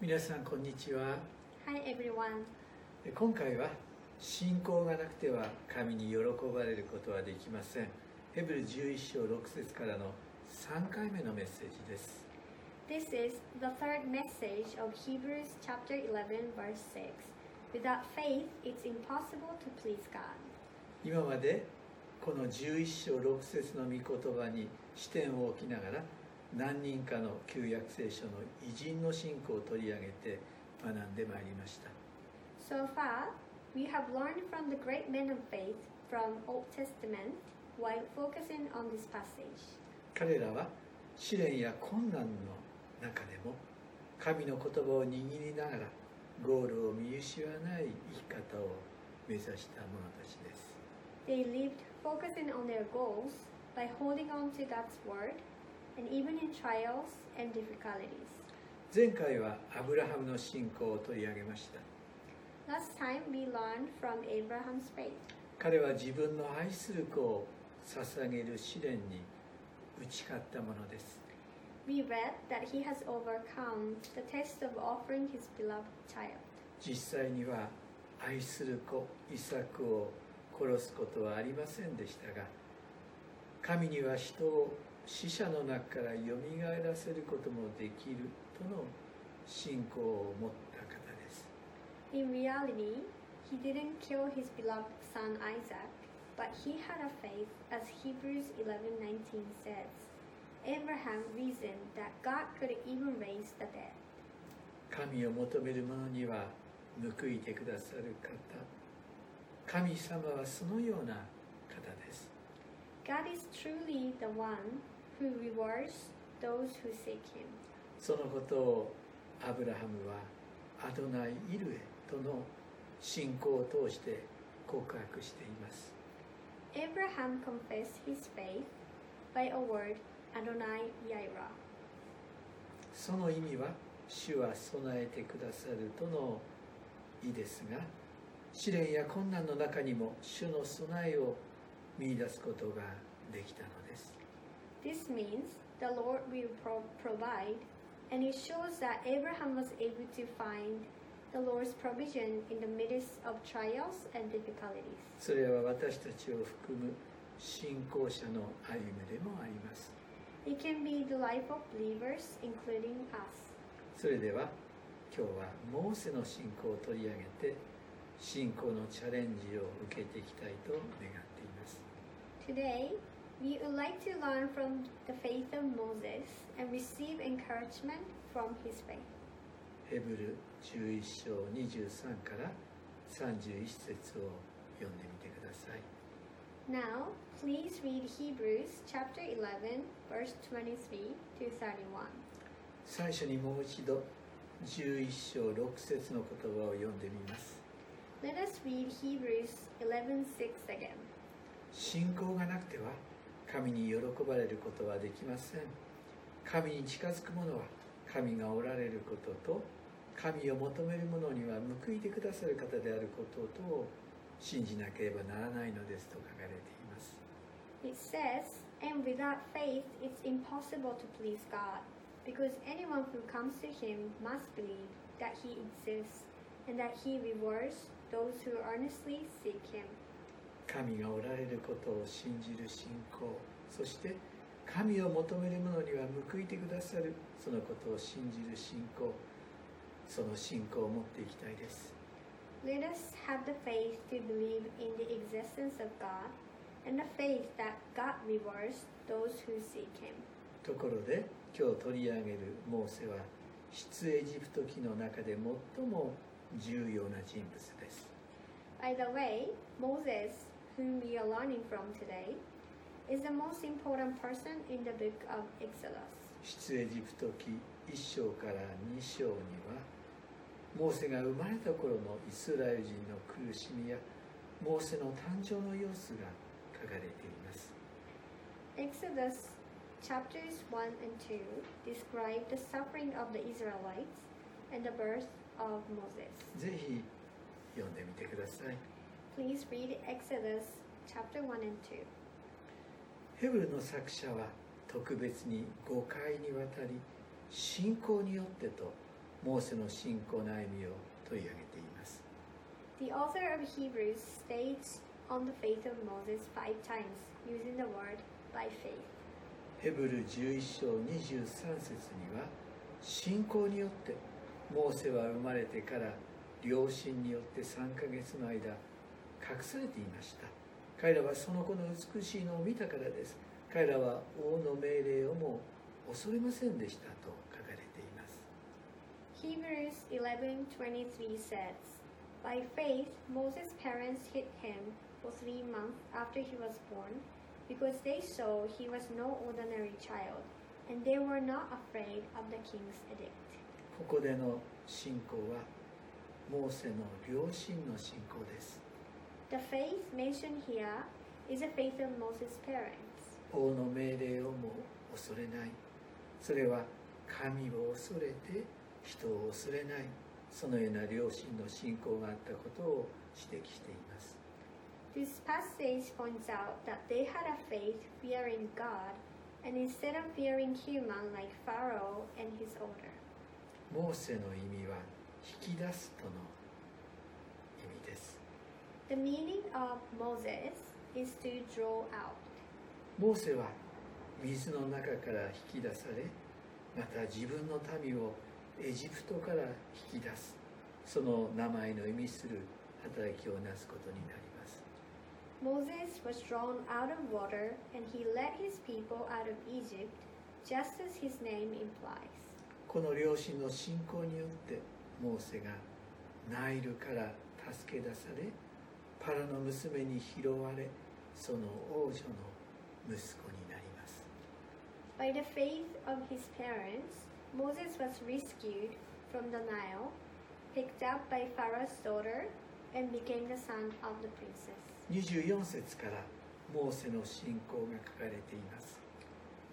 皆さんこんにちは Hi everyone. 今回は信仰がなくては神に喜ばれることはできませんヘブル11章6節からの3回目のメッセージです This is the third message of Hebrews chapter 11 verse 6. Without faith, it's impossible to please God. 今までこの11章6節の御言葉に視点を置きながら何人かの旧約聖書の偉人の信仰を取り上げて学んでまいりました So far, we have learned from the great men of faith from Old Testament while focusing on this passage. 彼らは試練や困難の中でも神の言葉を握りながらゴールを見失わない生き方を目指した者たちです They lived focusing on their goals by holding on to God's word 前回はアブラハムの信仰を取り上げました。彼は自分の愛する子を捧げる試練に打ち勝ったものです。実際には愛する子、イサクを殺すことはありませんでしたが、神には人を死者の中からよみがえらせることもできるとの信仰を持った方です In reality, he didn't kill his beloved son Isaac, but he had a faith, as Hebrews 11:19 says. Abraham reasoned that God could even raise the dead. 神を求める者には報いてくださる方神様はそのような方です God is truly the one who rewards those who seek him. そのことをアブラハムはアドナイ・イルエとの信仰を通して告白しています Abraham confessed his faith by a word, Adonai Yaira. その意味は主は備えてくださるとの意ですが試練や困難の中にも主の備えを見出すことができたのです This means the Lord will pro- provide, and it shows that Abraham was able to find the Lord's provision in the midst of trials and difficulties. それは私たちを含む信仰者の歩みでもあります It can be the life of believers, including us. それでは今日はモーセの信仰を取り上げて信仰のチャレンジを受けていきたいと願っています Today, we would like to learn from the faith of Moses and receive encouragement from his faith. ヘブル11章23から31節を読んでみてください Now, please read Hebrews chapter 11, verse 23 to 31. 最初にもう一度11章6節の言葉を読んでみます Let us read Hebrews 11:6 again. 信仰がなくては 神に喜ばれることはできません神に近づく者は神がおられることと神を求める者には報いてくださる方であることと信じなければならないのですと書かれています It says, And without faith it's impossible to please God, because anyone who comes to him must believe that he exists, and that he rewards those who earnestly seek him. 神がおられることを信じる信仰そして神を求める者には報いてくださるそのことを信じる信仰その信仰を持っていきたいです Let us have the faith to believe in the existence of God, and the faith that God rewards those who seek him. ところで今日取り上げるモーセは出エジプト記の中で最も重要な人物です By the way, Moses, whom we are learning from today, is the most important person in the book of Exodus. 出エジプト記1章から2章にはモーセが生まれた頃のイスラエル人の苦しみやモーセの誕生の様子が書かれています Exodus chapters 1 and 2 describe the suffering of the Israelites and the birth of Moses. ぜひ読んでみてください Please read Exodus chapter 1 and 2. ヘブルの作者は特別に5回にわたり信仰によってとモーセの信仰の歩みを取り上げています The author of Hebrews states on the faith of Moses five times using the word by faith. ヘブル11章23節には信仰によってモーセは生まれてから両親によって3ヶ月の間隠されていました彼らはその子の美しいのを見たからです彼らは王の命令をも恐れませんでしたと書かれています Hebrews 11:23 says, "By faith Moses' parents hid him for 3 months after he was born, because they saw he was no ordinary child, and they were not afraid of the king's edict." ここでの信仰はモーセの両親の信仰です The faith mentioned here is the faith of Moses' parents. 王の命令をも恐れないそれは神を恐れて人を恐れないそのような両親の信仰があったことを指摘しています This passage points out that they had a faith fearing God, and instead of fearing human like Pharaoh and his order. モーセの意味は引き出すとの The meaning of Moses is to draw out. モーセは水の中から引き出されまた自分の民をエジプトから引き出すその名前の意味する働きをなすことになります Moses was drawn out of water, and he led his people out of Egypt, just as his name implies. この両親の信仰によってモーセがナイルから助け出されパラの娘に拾われその王女の息子になります By the faith of his parents, Moses was rescued from the Nile, picked up by Pharaoh's daughter, and became the son of the princess. 24節からモーセの信仰が書かれています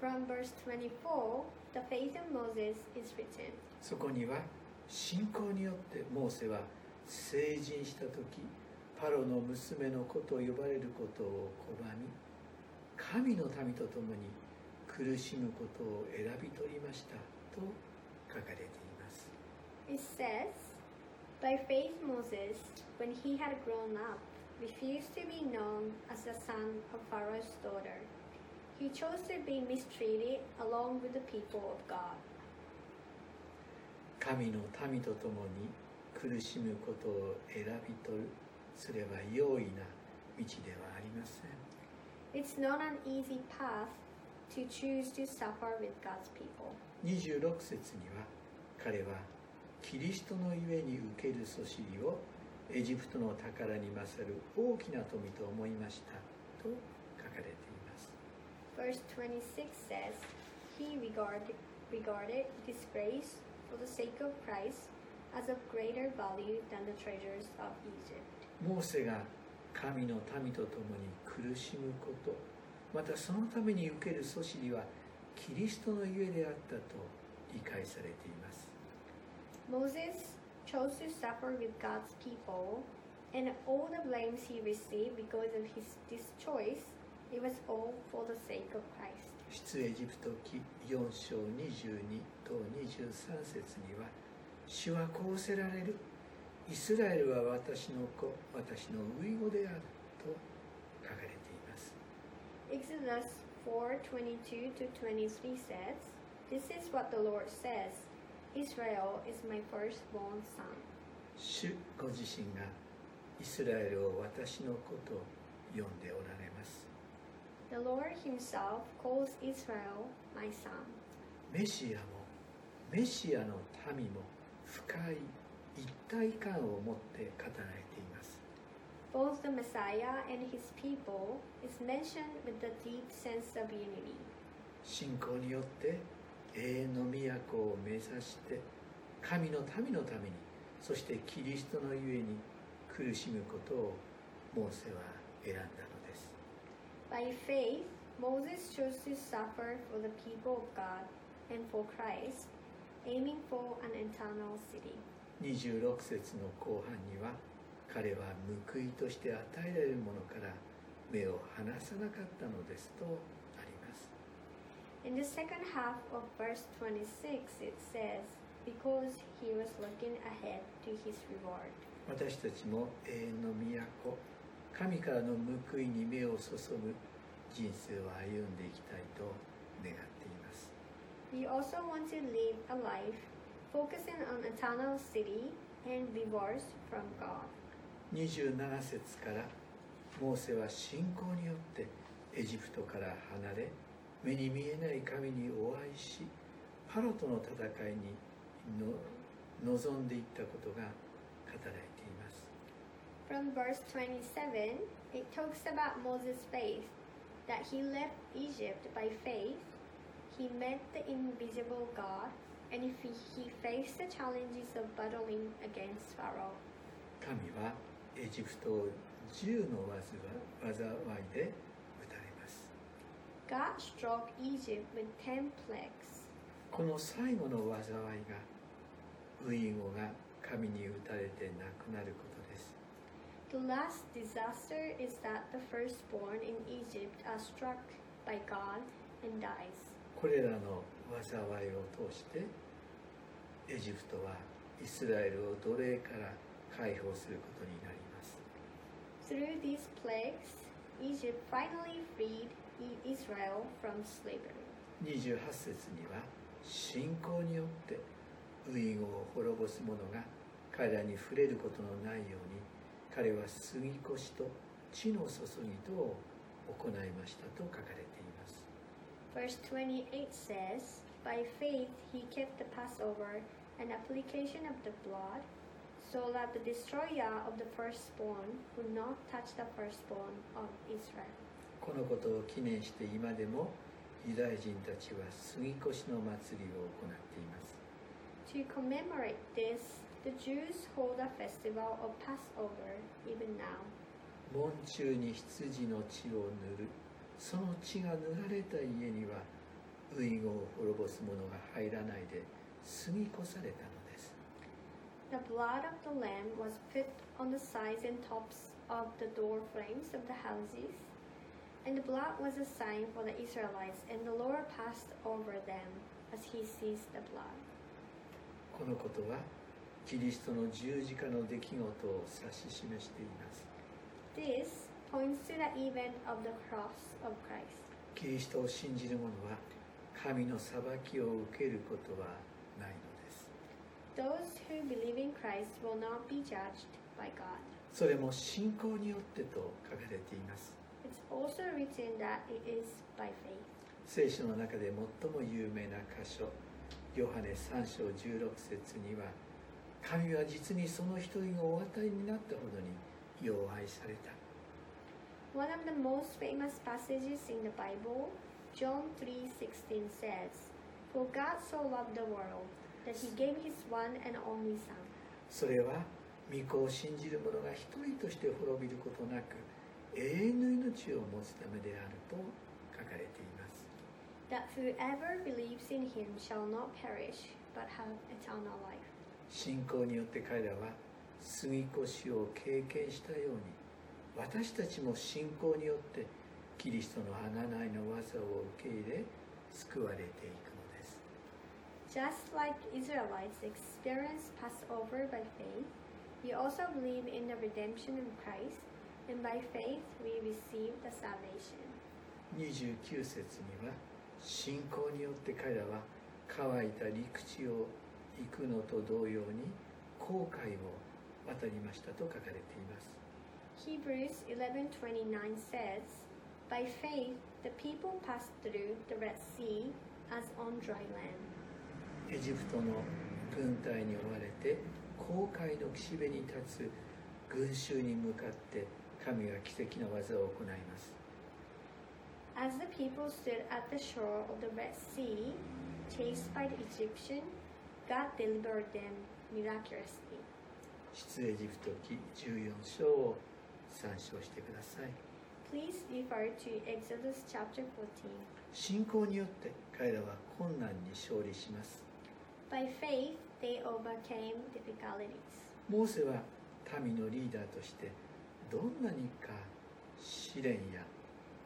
From verse 24, the faith of Moses is written. そこには信仰によってモーセは成人した時パロの娘の子と呼ばれることを拒み神の民と共に苦しむことを選び取りましたと書かれています It says, By faith Moses, when he had grown up, refused to be known as the son of Pharaoh's daughter. He chose to be mistreated along with the people of God. 神の民と共に苦しむことを選び取るそれは容易な道ではありません It's not an easy path to choose to suffer with God's people. 26節には彼はキリストのゆえに受けるそしりをエジプトの宝に勝る大きな富と思いましたと書かれています Verse 26 says, He regarded, regarded disgrace for the sake of Christ as of greater value than the treasures of Egypt. モーセが神の民と共に苦しむことまたそのために受けるそしりはキリストのゆえであったと理解されています Moses chose to suffer with God's people, and all the blames he received because of his this choice, it was all for the sake of Christ. 出エジプト記4章22と23節には主はこうせられるイスラエルは私の子私の遺子であると書かれています Exodus 4:22 to 23 says, "This is what the Lord says: Israel is my firstborn son." 主ご自身がイスラエルを私の子と呼んでおられます The Lord himself calls Israel my son. メシアもメシアの民も深い一体感を持って語られています Both the Messiah and his people is mentioned with a deep sense of unity. 信仰によって永遠の都を目指して神の民のためにそしてキリストのゆえに苦しむことをモーセは選んだのです By faith, Moses chose to suffer for the people of God and for Christ, aiming for an eternal city. 26節の後半には彼は報いとして与えられるものから目を離さなかったのですとあります In the second half of verse 26, it says, because he was looking ahead to his reward. 私たちも永遠の都神からの報いに目を注ぐ人生を歩んでいきたいと願っています We also want to live a life focusing on eternal city and rewards from God. 27節からモーセは信仰によってエジプトから離れ目に見えない神にお会いしパロとの戦いにの臨んでいったことが語られています From verse 27, it talks about Moses' faith, that he left Egypt by faith, he met the invisible God, and if he, he faced the challenges of battling against Pharaoh. 神はエジプトを10の災いで打たれます God struck Egypt with ten plagues. この最後の災いがウイゴが神に打たれて亡くなることです The last disaster is that the firstborn in Egypt are struck by God and dies. これらの災いを通して エジプトはイスラエルを奴隷から解放することになります Through these plagues, Egypt finally freed Israel from slavery. 28節には信仰によってウイゴを滅ぼす者が彼らに触れることのないように彼は杉越と地の注ぎとを行いましたと書かれています Verse 28 says, By faith he kept the Passover and application of the blood, so that the destroyer of the firstborn would not touch the firstborn of Israel. このことを記念して今でもユダヤ人たちは杉越の祭りを行っています To commemorate this, the Jews hold a festival of Passover even now. 門中に羊の血を塗るその血が塗られた家には ウイゴを滅ぼす者が入らないで過ぎ越されたのです The blood of the lamb was put on the sides and tops of the door frames of the houses, and the blood was a sign for the Israelites, and the Lord passed over them as he sees the blood. このことはキリストの十字架の出来事を指し示しています This points to the event of the cross of Christ. キリストを信じる者は神の裁きを受けることはないのです Those who believe in Christ will not be judged by God. それも信仰によってと書かれています It's also written that it is by faith. 聖書の中で最も有名な箇所ヨハネ3章16節には神は実にその一人がお与えになったほどによう愛された One of the most famous passages in the Bible, John 3:16 says, "For God so loved the world that he gave his one and only son, それは御子を信じる者が一人として滅びることなく永遠の命を持つためであると書かれています that whoever believes in him shall not perish but have eternal life." 信仰によって彼らは杉越を経験したように私たちも信仰によってキリストの贖いの技を受け入れ救われていくのです Just like Israelites experienced Passover by faith, we also believe in the redemption of Christ, and by faith we receive the salvation. 29節には信仰によって彼らは乾いた陸地を行くのと同様に航海を渡りましたと書かれています Hebrews 11:29 says, "By faith the people passed through the Red Sea as on dry land." エジプトの軍隊に追われて航海の岸辺に立つ群衆に向かって神が奇跡の技を行います As the people stood at the shore of the Red Sea, chased by the Egyptian, God delivered them miraculously. 出エジプト記14章を参照してください Please refer to Exodus chapter 14. 信仰によって彼らは困難に勝利します By faith, they overcame difficulties. モーセは民のリーダーとしてどんなにか試練や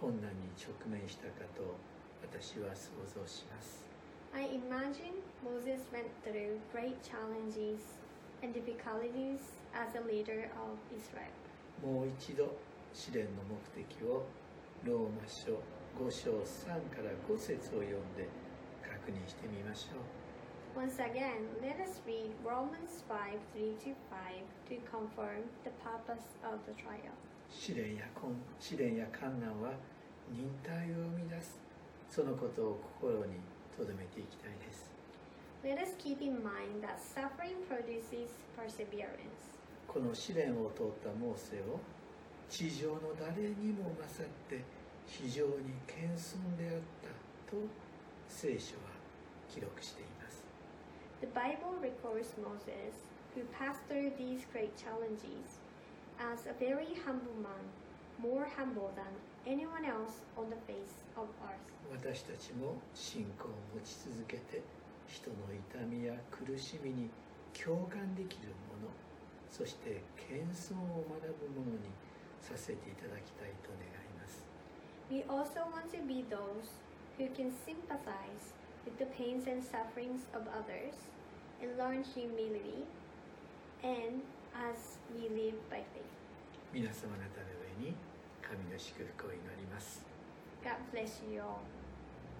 困難に直面したかと私は想像します I imagine Moses went through great challenges and difficulties as a leader of Israel. もう一度試練の目的をローマ書5章3から5節を読んで確認してみましょう Once again, let us read Romans 5 3 to 5 to confirm the purpose of the trial. 試練や困試練や困難は忍耐を生み出すそのことを心に留めていきたいです Let us keep in mind that suffering produces perseverance. この試練を通ったモーセを地上の誰にも勝って非常に謙遜であったと聖書は記録しています The Bible records Moses, who passed through these great challenges, as a very humble man, more humble than anyone else on the face of earth. 私たちも信仰を持ち続けて人の痛みや苦しみに共感できるものそして謙遜を学ぶものにさせていただきたいと願います We also want to be those who can sympathize with the pains and sufferings of others and learn humility and as we live by faith. 皆様方の上に神の祝福を祈ります God bless you all.